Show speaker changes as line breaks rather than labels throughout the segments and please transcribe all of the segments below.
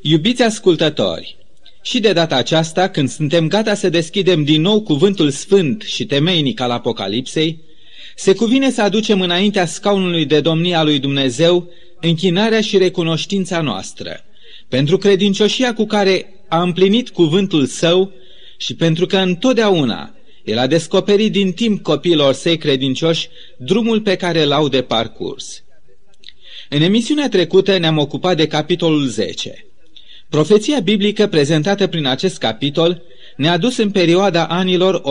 Iubiți ascultători, și de data aceasta, când suntem gata să deschidem din nou cuvântul sfânt și temeinic al Apocalipsei, se cuvine să aducem înaintea scaunului de domnia lui Dumnezeu închinarea și recunoștința noastră, pentru credincioșia cu care a împlinit cuvântul său și pentru că întotdeauna el a descoperit din timp copiilor săi credincioși drumul pe care l-au de parcurs. În emisiunea trecută ne-am ocupat de capitolul 10. Profeția biblică prezentată prin acest capitol ne-a dus în perioada anilor 1831-1844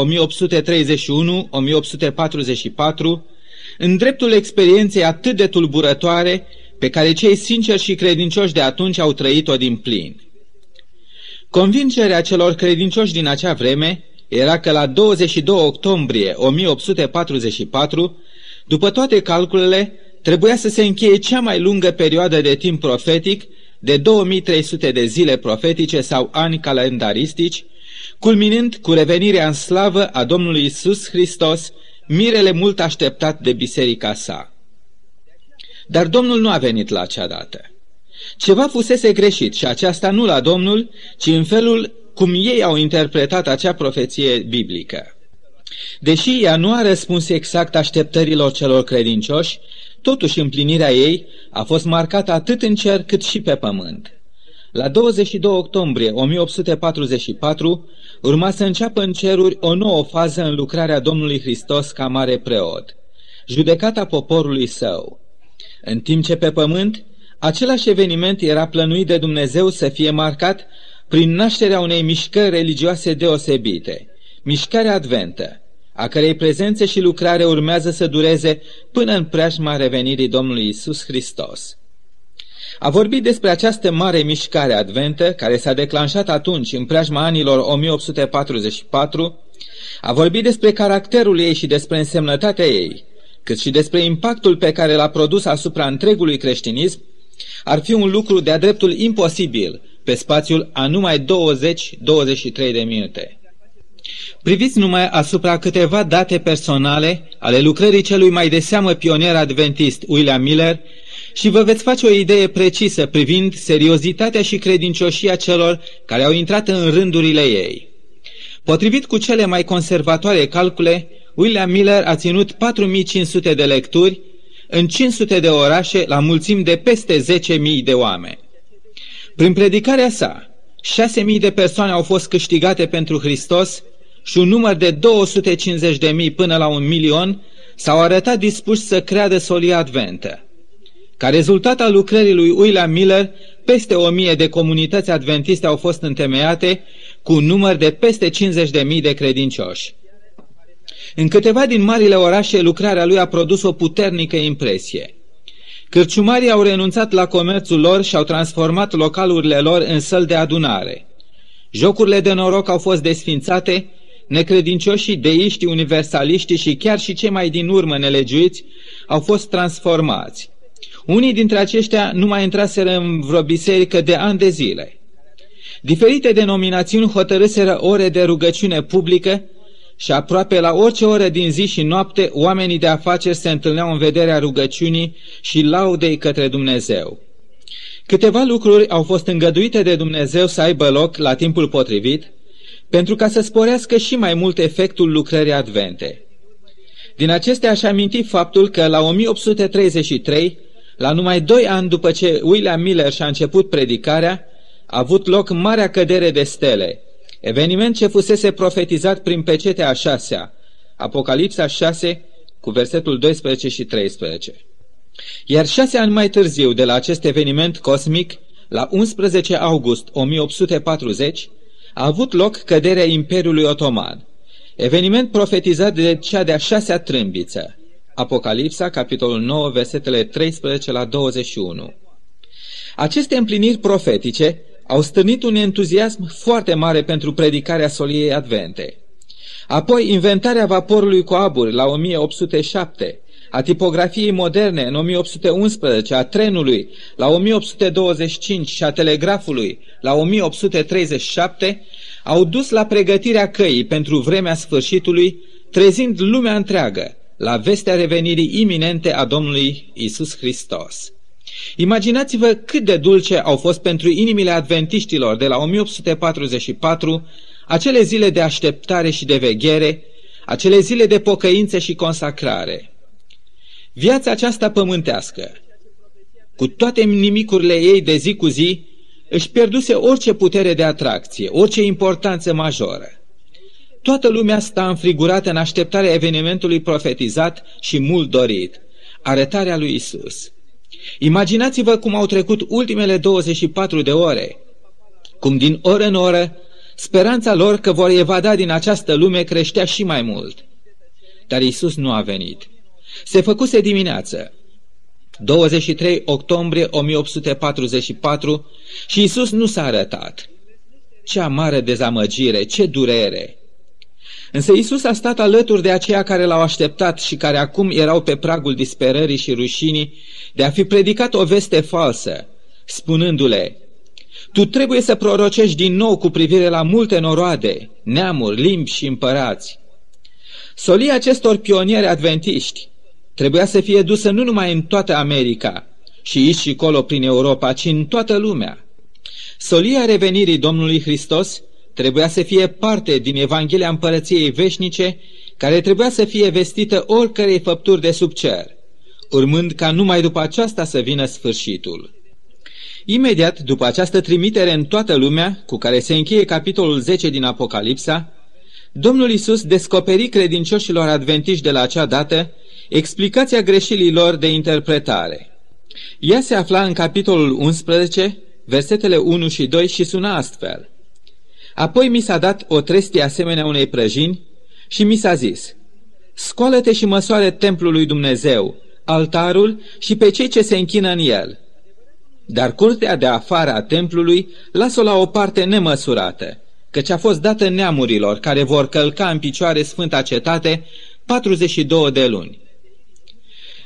în dreptul experienței atât de tulburătoare pe care cei sinceri și credincioși de atunci au trăit-o din plin. Convingerea celor credincioși din acea vreme era că la 22 octombrie 1844, după toate calculele, trebuia să se încheie cea mai lungă perioadă de timp profetic de 2300 de zile profetice sau ani calendaristici, culminând cu revenirea în slavă a Domnului Isus Hristos, mirele mult așteptat de biserica sa. Dar Domnul nu a venit la acea dată. Ceva fusese greșit și aceasta nu la Domnul, ci în felul cum ei au interpretat acea profeție biblică. Deși ea nu a răspuns exact așteptărilor celor credincioși, totuși împlinirea ei a fost marcată atât în cer cât și pe pământ. La 22 octombrie 1844 urma să înceapă în ceruri o nouă fază în lucrarea Domnului Hristos ca mare preot, judecata poporului său. În timp ce pe pământ, același eveniment era plănuit de Dumnezeu să fie marcat prin nașterea unei mișcări religioase deosebite, mișcarea adventă, a cărei prezență și lucrare urmează să dureze până în preajma revenirii Domnului Isus Hristos. A vorbit despre această mare mișcare adventă, care s-a declanșat atunci în preajma anilor 1844, a vorbit despre caracterul ei și despre însemnătatea ei, cât și despre impactul pe care l-a produs asupra întregului creștinism, ar fi un lucru de-a dreptul imposibil pe spațiul a numai 20-23 de minute. Priviți numai asupra câteva date personale ale lucrării celui mai de seamă pionier adventist, William Miller, și vă veți face o idee precisă privind seriozitatea și credincioșia celor care au intrat în rândurile ei. Potrivit cu cele mai conservatoare calcule, William Miller a ținut 4500 de lecturi în 500 de orașe la mulțimi de peste 10.000 de oameni. Prin predicarea sa, 6.000 de persoane au fost câștigate pentru Hristos și un număr de 250.000 până la un milion s-au arătat dispuși să creadă solia adventă. Ca rezultat al lucrării lui William Miller, peste o mie de comunități adventiste au fost întemeiate cu un număr de peste 50.000 de credincioși. În câteva din marile orașe, lucrarea lui a produs o puternică impresie. Cârciumarii au renunțat la comerțul lor și au transformat localurile lor în săl de adunare. Jocurile de noroc au fost desfințate, necredincioșii, deiștii, universaliștii și chiar și cei mai din urmă nelegiuiți au fost transformați. Unii dintre aceștia nu mai intraseră în vreo biserică de ani de zile. Diferite denominațiuni hotărâseră ore de rugăciune publică și aproape la orice oră din zi și noapte oamenii de afaceri se întâlneau în vederea rugăciunii și laudei către Dumnezeu. Câteva lucruri au fost îngăduite de Dumnezeu să aibă loc la timpul potrivit, pentru ca să sporească și mai mult efectul lucrării advente. Din acestea aș aminti faptul că la 1833, la numai doi ani după ce William Miller și-a început predicarea, a avut loc marea cădere de stele, eveniment ce fusese profetizat prin pecetea a șasea, Apocalipsa 6, cu versetul 12 și 13. Iar șase ani mai târziu de la acest eveniment cosmic, la 11 august 1840, a avut loc căderea Imperiului Otoman, eveniment profetizat de cea de-a șasea trâmbiță, Apocalipsa, capitolul 9, versetele 13 la 21. Aceste împliniri profetice au stârnit un entuziasm foarte mare pentru predicarea soliei advente. Apoi, inventarea vaporului cu aburi la 1807, a tipografiei moderne în 1811, a trenului la 1825 și a telegrafului la 1837 au dus la pregătirea căii pentru vremea sfârșitului, trezind lumea întreagă la vestea revenirii iminente a Domnului Isus Hristos. Imaginați-vă cât de dulce au fost pentru inimile adventiștilor de la 1844 acele zile de așteptare și de veghere, acele zile de pocăință și consacrare. Viața aceasta pământească, cu toate nimicurile ei de zi cu zi, își pierduse orice putere de atracție, orice importanță majoră. Toată lumea sta înfrigurată în așteptarea evenimentului profetizat și mult dorit, arătarea lui Isus. Imaginați-vă cum au trecut ultimele 24 de ore, cum din oră în oră speranța lor că vor evada din această lume creștea și mai mult. Dar Isus nu a venit. Se făcuse dimineață, 23 octombrie 1844 și Isus nu s-a arătat. Ce amară dezamăgire, ce durere! Însă Isus a stat alături de aceia care l-au așteptat și care acum erau pe pragul disperării și rușinii de a fi predicat o veste falsă, spunându-le, Tu trebuie să prorocești din nou cu privire la multe noroade, neamuri, limbi și împărați. Solia acestor pionieri adventiști trebuia să fie dusă nu numai în toată America și aici și colo prin Europa, ci în toată lumea. Solia revenirii Domnului Hristos trebuia să fie parte din Evanghelia Împărăției Veșnice, care trebuia să fie vestită oricărei făpturi de sub cer, urmând ca numai după aceasta să vină sfârșitul. Imediat după această trimitere în toată lumea, cu care se încheie capitolul 10 din Apocalipsa, Domnul Isus descoperi credincioșilor adventiști de la acea dată explicația greșelilor de interpretare. Ea se afla în capitolul 11, versetele 1 și 2 și suna astfel – Apoi mi s-a dat o trestie asemenea unei prăjini și mi s-a zis, Scoală-te și măsoare templul lui Dumnezeu, altarul și pe cei ce se închină în el. Dar curtea de afară a templului lasă-o la o parte nemăsurată, căci a fost dată neamurilor care vor călca în picioare sfânta cetate 42 de luni.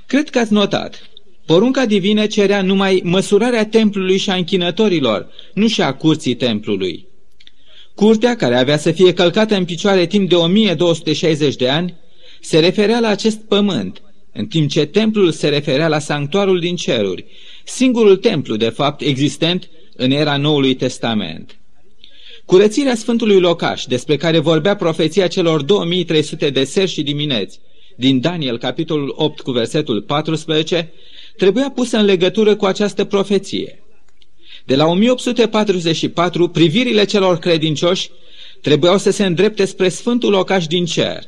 Cred că ați notat, porunca divină cerea numai măsurarea templului și a închinătorilor, nu și a curții templului. Curtea, care avea să fie călcată în picioare timp de 1260 de ani, se referea la acest pământ, în timp ce templul se referea la sanctuarul din ceruri, singurul templu, de fapt, existent în era Noului Testament. Curățirea Sfântului Locaș, despre care vorbea profeția celor 2300 de serși și dimineți, din Daniel, capitolul 8, cu versetul 14, trebuia pusă în legătură cu această profeție. De la 1844, privirile celor credincioși trebuiau să se îndrepte spre Sfântul Locaș din cer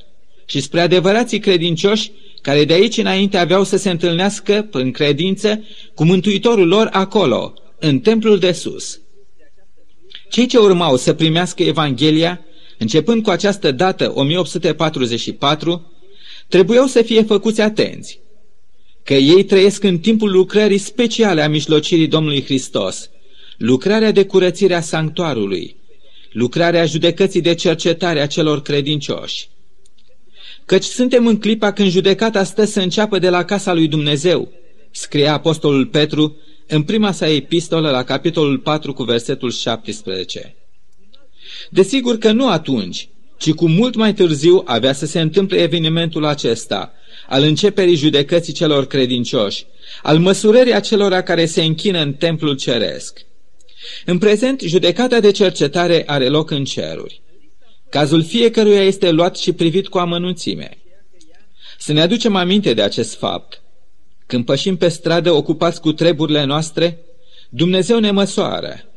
și spre adevărații credincioși care de aici înainte aveau să se întâlnească, în credință, cu Mântuitorul lor acolo, în templul de sus. Cei ce urmau să primească Evanghelia, începând cu această dată 1844, trebuiau să fie făcuți atenți, că ei trăiesc în timpul lucrării speciale a mijlocirii Domnului Hristos, lucrarea de curățire a sanctuarului, lucrarea judecății de cercetare a celor credincioși. Căci suntem în clipa când judecata stă să înceapă de la casa lui Dumnezeu, scrie apostolul Petru în prima sa epistolă la capitolul 4 cu versetul 17. Desigur că nu atunci, ci cu mult mai târziu avea să se întâmple evenimentul acesta, al începerii judecății celor credincioși, al măsurării acelora care se închină în templul ceresc. În prezent, judecata de cercetare are loc în ceruri. Cazul fiecăruia este luat și privit cu amănunțime. Să ne aducem aminte de acest fapt. Când pășim pe stradă ocupați cu treburile noastre, Dumnezeu ne măsoară.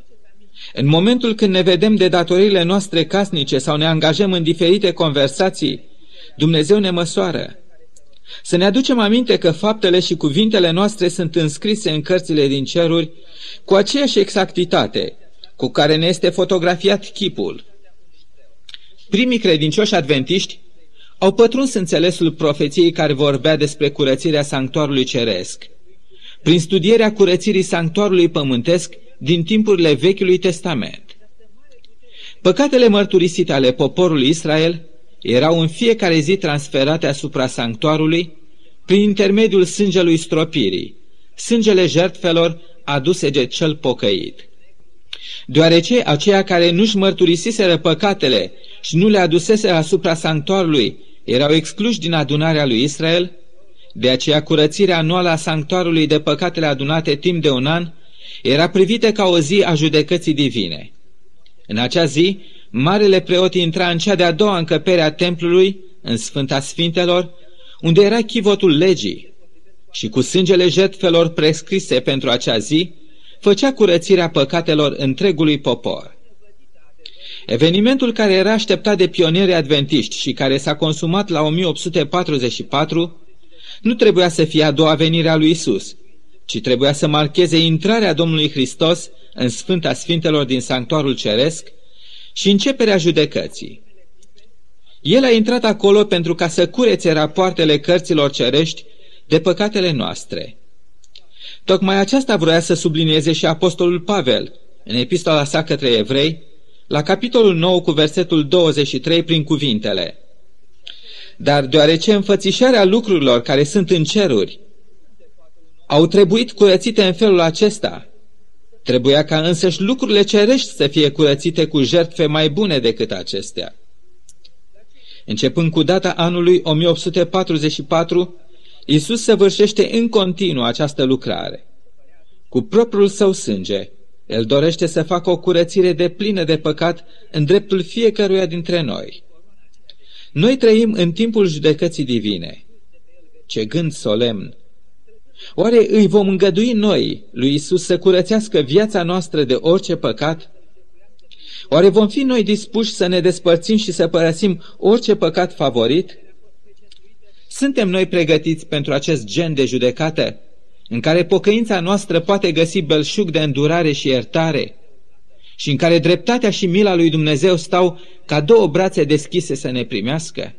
În momentul când ne vedem de datoriile noastre casnice sau ne angajăm în diferite conversații, Dumnezeu ne măsoară. Să ne aducem aminte că faptele și cuvintele noastre sunt înscrise în cărțile din ceruri cu aceeași exactitate cu care ne este fotografiat chipul. Primii credincioși adventiști au pătruns înțelesul profeției care vorbea despre curățirea sanctuarului ceresc, prin studierea curățirii sanctuarului pământesc din timpurile Vechiului Testament. Păcatele mărturisite ale poporului Israel erau în fiecare zi transferate asupra sanctuarului prin intermediul sângelui stropirii, sângele jertfelor aduse de cel pocăit. Deoarece aceia care nu-și mărturisiseră păcatele și nu le adusese asupra sanctuarului erau excluși din adunarea lui Israel, De aceea curățirea anuală a sanctuarului de păcatele adunate timp de un an era privită ca o zi a judecății divine. În acea zi, marele preot intra în cea de-a doua încăpere a templului, în Sfânta Sfintelor, unde era chivotul legii, și cu sângele jertfelor prescrise pentru acea zi, făcea curățirea păcatelor întregului popor. Evenimentul care era așteptat de pionierii adventiști și care s-a consumat la 1844 nu trebuia să fie a doua venire a lui Isus, ci trebuia să marcheze intrarea Domnului Hristos în Sfânta Sfintelor din Sanctuarul Ceresc și începerea judecății. El a intrat acolo pentru ca să curețe rapoartele cărților cerești de păcatele noastre. Tocmai aceasta vroia să sublinieze și Apostolul Pavel în epistola sa către evrei, la capitolul 9 cu versetul 23 prin cuvintele Dar deoarece înfățișarea lucrurilor care sunt în ceruri au trebuit curățite în felul acesta, trebuia ca însăși lucrurile cerești să fie curățite cu jertfe mai bune decât acestea. Începând cu data anului 1844, Isus săvârșește în continuu această lucrare. Cu propriul său sânge, el dorește să facă o curățire de plină de păcat în dreptul fiecăruia dintre noi. Noi trăim în timpul judecății divine. Ce gând solemn! Oare îi vom îngădui noi lui Isus să curățească viața noastră de orice păcat? Oare vom fi noi dispuși să ne despărțim și să părăsim orice păcat favorit? Suntem noi pregătiți pentru acest gen de judecată, în care pocăința noastră poate găsi belșug de îndurare și iertare, și în care dreptatea și mila lui Dumnezeu stau ca două brațe deschise să ne primească?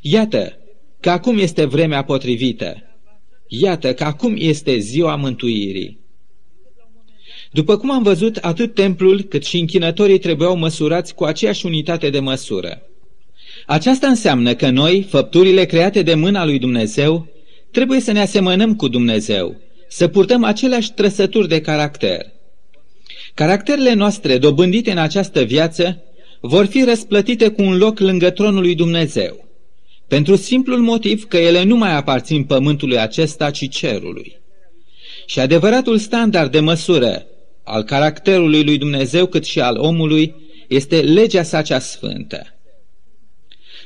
Iată că acum este vremea potrivită. Iată că acum este ziua mântuirii. După cum am văzut, atât templul cât și închinătorii trebuiau măsurați cu aceeași unitate de măsură. Aceasta înseamnă că noi, făpturile create de mâna lui Dumnezeu, trebuie să ne asemănăm cu Dumnezeu, să purtăm aceleași trăsături de caracter. Caracterele noastre dobândite în această viață vor fi răsplătite cu un loc lângă tronul lui Dumnezeu, pentru simplul motiv că ele nu mai aparțin pământului acesta, ci cerului. Și adevăratul standard de măsură al caracterului lui Dumnezeu cât și al omului este legea sa cea sfântă.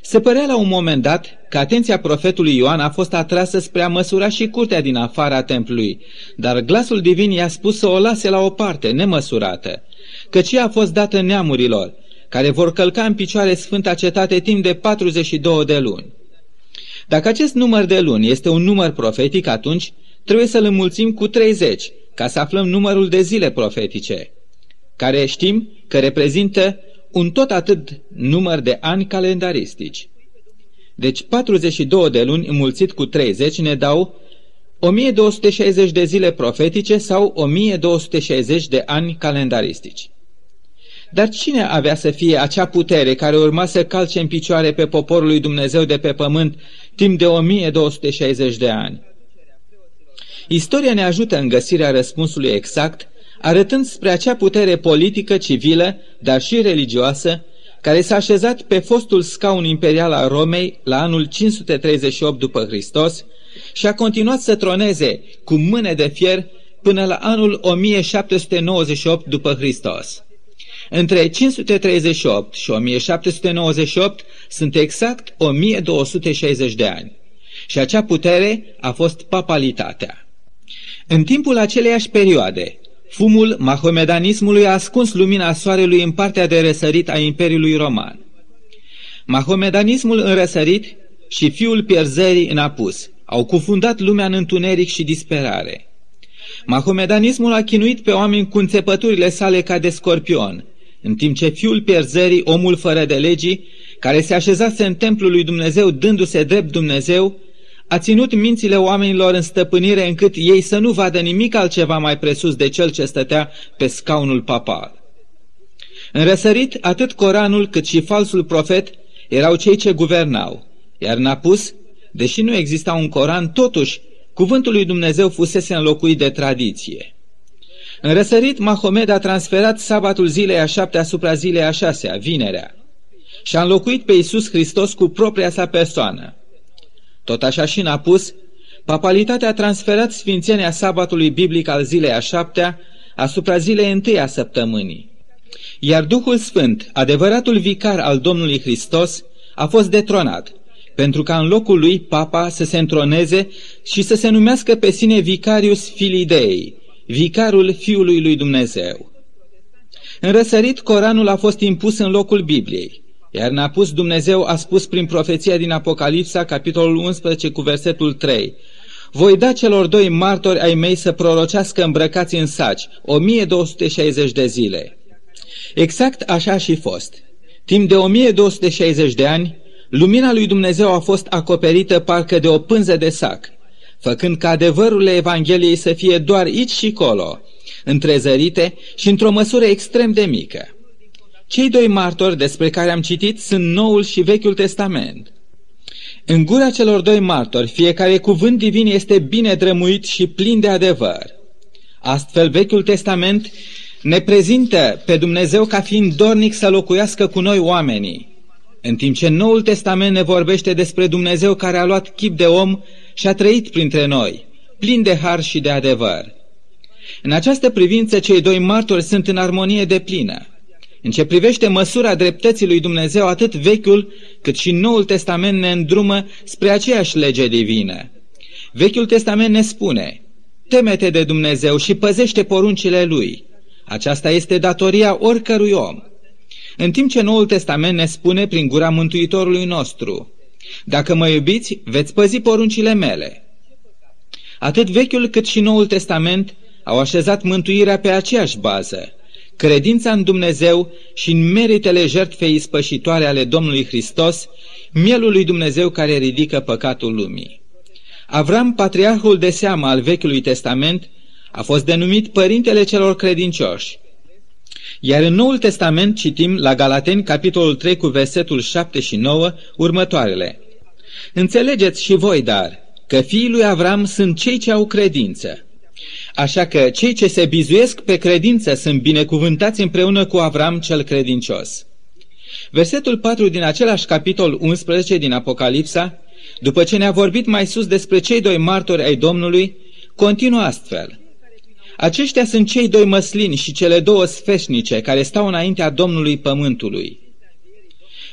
Se părea la un moment dat că atenția profetului Ioan a fost atrasă spre a măsura și curtea din afara templului, dar glasul divin i-a spus să o lase la o parte, nemăsurată, căci ea a fost dată neamurilor, care vor călca în picioare Sfânta Cetate timp de 42 de luni. Dacă acest număr de luni este un număr profetic, atunci trebuie să-l înmulțim cu 30, ca să aflăm numărul de zile profetice, care știm că reprezintă un tot atât număr de ani calendaristici. Deci 42 de luni înmulțit cu 30 ne dau 1260 de zile profetice sau 1260 de ani calendaristici. Dar cine avea să fie acea putere care urma să calce în picioare pe poporul lui Dumnezeu de pe pământ timp de 1260 de ani? Istoria ne ajută în găsirea răspunsului exact arătând spre acea putere politică, civilă, dar și religioasă, care s-a așezat pe fostul scaun imperial al Romei la anul 538 după Hristos și a continuat să troneze cu mâne de fier până la anul 1798 după Hristos. Între 538 și 1798 sunt exact 1260 de ani și acea putere a fost papalitatea. În timpul aceleiași perioade, Fumul mahomedanismului a ascuns lumina soarelui în partea de răsărit a Imperiului Roman. Mahomedanismul în răsărit și fiul pierzării în apus au cufundat lumea în întuneric și disperare. Mahomedanismul a chinuit pe oameni cu înțepăturile sale ca de scorpion, în timp ce fiul pierzării, omul fără de legii, care se așezase în templul lui Dumnezeu dându-se drept Dumnezeu, a ținut mințile oamenilor în stăpânire încât ei să nu vadă nimic altceva mai presus de cel ce stătea pe scaunul papal. În răsărit, atât Coranul cât și falsul profet erau cei ce guvernau, iar în apus, deși nu exista un Coran, totuși cuvântul lui Dumnezeu fusese înlocuit de tradiție. În răsărit, Mahomed a transferat sabatul zilei a șapte asupra zilei a șasea, vinerea, și a înlocuit pe Iisus Hristos cu propria sa persoană. Tot așa și în apus, papalitatea a transferat sfințenia sabatului biblic al zilei a șaptea asupra zilei întâi a săptămânii. Iar Duhul Sfânt, adevăratul vicar al Domnului Hristos, a fost detronat, pentru ca în locul lui papa să se întroneze și să se numească pe sine Vicarius Filidei, vicarul Fiului lui Dumnezeu. În răsărit, Coranul a fost impus în locul Bibliei, iar în apus Dumnezeu a spus prin profeția din Apocalipsa, capitolul 11 cu versetul 3, voi da celor doi martori ai mei să prorocească îmbrăcați în saci, 1260 de zile. Exact așa și fost. Timp de 1260 de ani, lumina lui Dumnezeu a fost acoperită parcă de o pânză de sac, făcând ca adevărurile Evangheliei să fie doar aici și colo, întrezărite și într-o măsură extrem de mică. Cei doi martori despre care am citit sunt Noul și Vechiul Testament. În gura celor doi martori, fiecare cuvânt divin este bine drămuit și plin de adevăr. Astfel, Vechiul Testament ne prezintă pe Dumnezeu ca fiind dornic să locuiască cu noi oamenii, în timp ce Noul Testament ne vorbește despre Dumnezeu care a luat chip de om și a trăit printre noi, plin de har și de adevăr. În această privință, cei doi martori sunt în armonie de plină. În ce privește măsura dreptății lui Dumnezeu, atât Vechiul cât și Noul Testament ne îndrumă spre aceeași lege divină. Vechiul Testament ne spune, temete de Dumnezeu și păzește poruncile Lui. Aceasta este datoria oricărui om. În timp ce Noul Testament ne spune prin gura Mântuitorului nostru, dacă mă iubiți, veți păzi poruncile mele. Atât Vechiul cât și Noul Testament au așezat mântuirea pe aceeași bază, credința în Dumnezeu și în meritele jertfei ispășitoare ale Domnului Hristos, mielul lui Dumnezeu care ridică păcatul lumii. Avram, patriarhul de seamă al Vechiului Testament, a fost denumit părintele celor credincioși. Iar în Noul Testament citim la Galateni, capitolul 3, cu versetul 7 și 9, următoarele. Înțelegeți și voi, dar, că fiii lui Avram sunt cei ce au credință. Așa că cei ce se bizuiesc pe credință sunt binecuvântați împreună cu Avram cel credincios. Versetul 4 din același capitol 11 din Apocalipsa, după ce ne-a vorbit mai sus despre cei doi martori ai Domnului, continuă astfel. Aceștia sunt cei doi măslini și cele două sfeșnice care stau înaintea Domnului Pământului.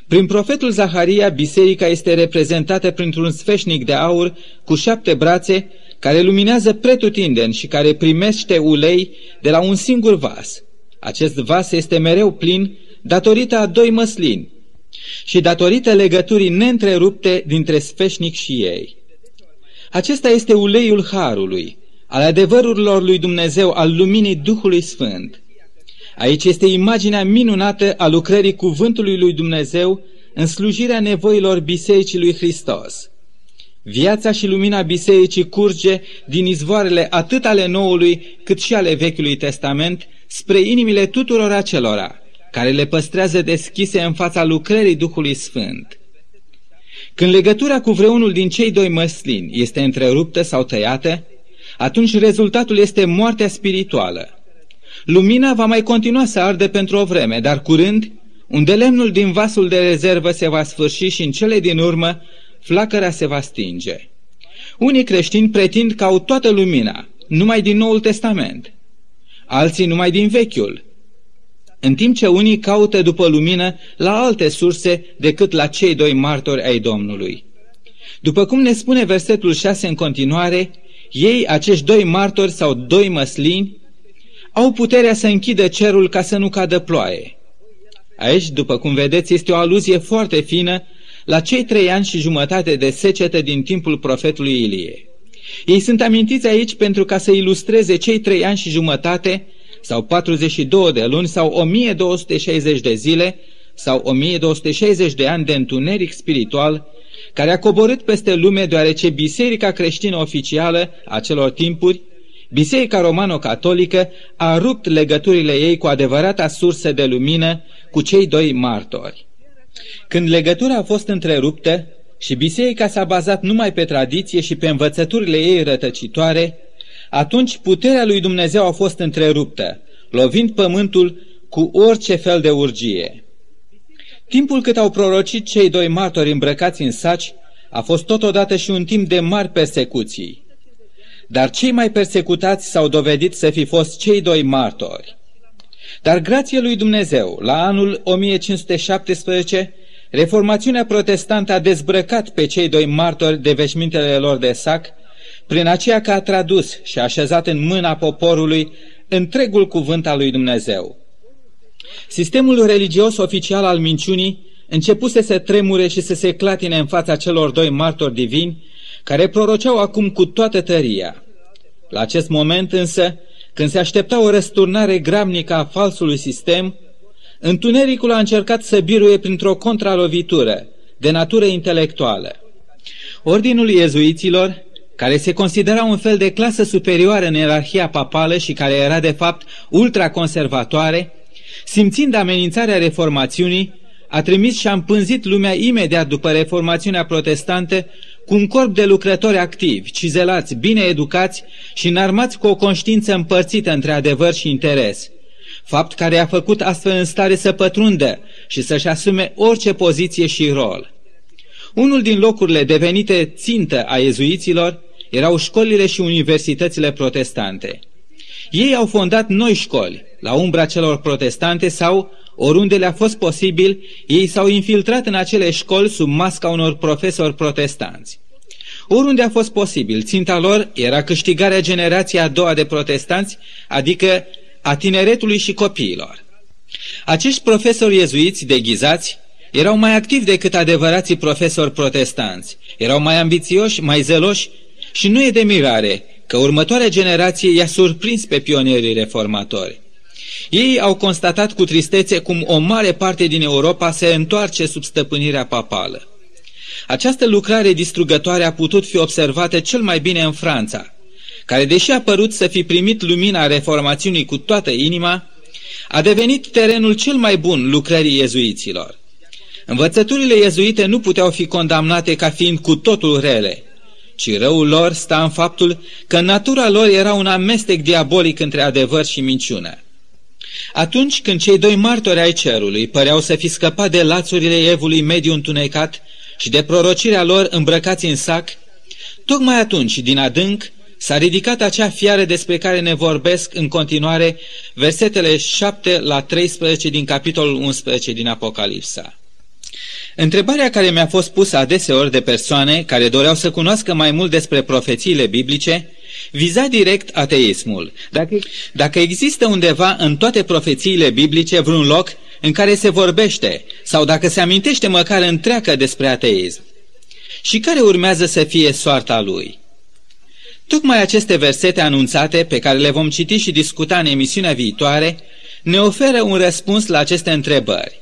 Prin profetul Zaharia, biserica este reprezentată printr-un sfeșnic de aur cu șapte brațe care luminează pretutindeni și care primește ulei de la un singur vas. Acest vas este mereu plin datorită a doi măslini și datorită legăturii neîntrerupte dintre sfeșnic și ei. Acesta este uleiul Harului, al adevărurilor lui Dumnezeu, al luminii Duhului Sfânt. Aici este imaginea minunată a lucrării cuvântului lui Dumnezeu în slujirea nevoilor Bisericii lui Hristos. Viața și lumina bisericii curge din izvoarele atât ale Noului cât și ale Vechiului Testament spre inimile tuturor acelora care le păstrează deschise în fața lucrării Duhului Sfânt. Când legătura cu vreunul din cei doi măslini este întreruptă sau tăiată, atunci rezultatul este moartea spirituală. Lumina va mai continua să arde pentru o vreme, dar curând, unde lemnul din vasul de rezervă se va sfârși și în cele din urmă, flacăra se va stinge. Unii creștini pretind că au toată lumina, numai din Noul Testament, alții numai din Vechiul, în timp ce unii caută după lumină la alte surse decât la cei doi martori ai Domnului. După cum ne spune versetul 6 în continuare, ei, acești doi martori sau doi măslini, au puterea să închidă cerul ca să nu cadă ploaie. Aici, după cum vedeți, este o aluzie foarte fină la cei trei ani și jumătate de secetă din timpul profetului Ilie. Ei sunt amintiți aici pentru ca să ilustreze cei trei ani și jumătate sau 42 de luni sau 1260 de zile sau 1260 de ani de întuneric spiritual care a coborât peste lume deoarece biserica creștină oficială a celor timpuri, biserica romano-catolică, a rupt legăturile ei cu adevărata sursă de lumină cu cei doi martori. Când legătura a fost întreruptă și biserica s-a bazat numai pe tradiție și pe învățăturile ei rătăcitoare, atunci puterea lui Dumnezeu a fost întreruptă, lovind pământul cu orice fel de urgie. Timpul cât au prorocit cei doi martori îmbrăcați în saci a fost totodată și un timp de mari persecuții. Dar cei mai persecutați s-au dovedit să fi fost cei doi martori. Dar grație lui Dumnezeu, la anul 1517, Reformațiunea protestantă a dezbrăcat pe cei doi martori de veșmintele lor de sac, prin aceea că a tradus și a așezat în mâna poporului întregul cuvânt al lui Dumnezeu. Sistemul religios oficial al minciunii începuse să tremure și să se clatine în fața celor doi martori divini, care proroceau acum cu toată tăria. La acest moment însă, când se aștepta o răsturnare gramnică a falsului sistem, întunericul a încercat să biruie printr-o contralovitură de natură intelectuală. Ordinul iezuiților, care se considera un fel de clasă superioară în ierarhia papală și care era de fapt ultraconservatoare, simțind amenințarea reformațiunii, a trimis și a împânzit lumea imediat după reformațiunea protestantă cu un corp de lucrători activi, cizelați, bine educați și înarmați cu o conștiință împărțită între adevăr și interes, fapt care a făcut astfel în stare să pătrundă și să-și asume orice poziție și rol. Unul din locurile devenite țintă a ezuiților erau școlile și universitățile protestante. Ei au fondat noi școli, la umbra celor protestante sau, oriunde le-a fost posibil, ei s-au infiltrat în acele școli sub masca unor profesori protestanți. Oriunde a fost posibil, ținta lor era câștigarea generației a doua de protestanți, adică a tineretului și copiilor. Acești profesori iezuiți deghizați erau mai activi decât adevărații profesori protestanți, erau mai ambițioși, mai zeloși și nu e de mirare că următoarea generație i-a surprins pe pionierii reformatori. Ei au constatat cu tristețe cum o mare parte din Europa se întoarce sub stăpânirea papală. Această lucrare distrugătoare a putut fi observată cel mai bine în Franța, care, deși a părut să fi primit lumina reformațiunii cu toată inima, a devenit terenul cel mai bun lucrării iezuiților. Învățăturile iezuite nu puteau fi condamnate ca fiind cu totul rele, ci răul lor sta în faptul că natura lor era un amestec diabolic între adevăr și minciună. Atunci când cei doi martori ai cerului păreau să fi scăpat de lațurile evului mediu întunecat și de prorocirea lor îmbrăcați în sac, tocmai atunci, din adânc, s-a ridicat acea fiară despre care ne vorbesc în continuare versetele 7 la 13 din capitolul 11 din Apocalipsa. Întrebarea care mi-a fost pusă adeseori de persoane care doreau să cunoască mai mult despre profețiile biblice viza direct ateismul. Dacă, dacă există undeva în toate profețiile biblice vreun loc în care se vorbește sau dacă se amintește măcar întreagă despre ateism. Și care urmează să fie soarta lui? Tocmai aceste versete anunțate, pe care le vom citi și discuta în emisiunea viitoare, ne oferă un răspuns la aceste întrebări.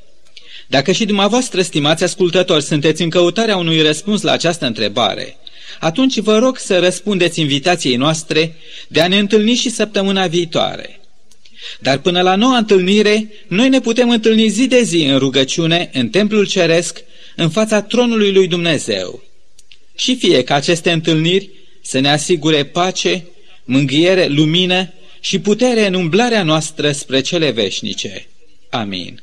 Dacă și dumneavoastră, stimați ascultători, sunteți în căutarea unui răspuns la această întrebare, atunci vă rog să răspundeți invitației noastre de a ne întâlni și săptămâna viitoare. Dar până la noua întâlnire, noi ne putem întâlni zi de zi în rugăciune, în templul ceresc, în fața tronului lui Dumnezeu. Și fie ca aceste întâlniri să ne asigure pace, mânghiere, lumină și putere în umblarea noastră spre cele veșnice. Amin.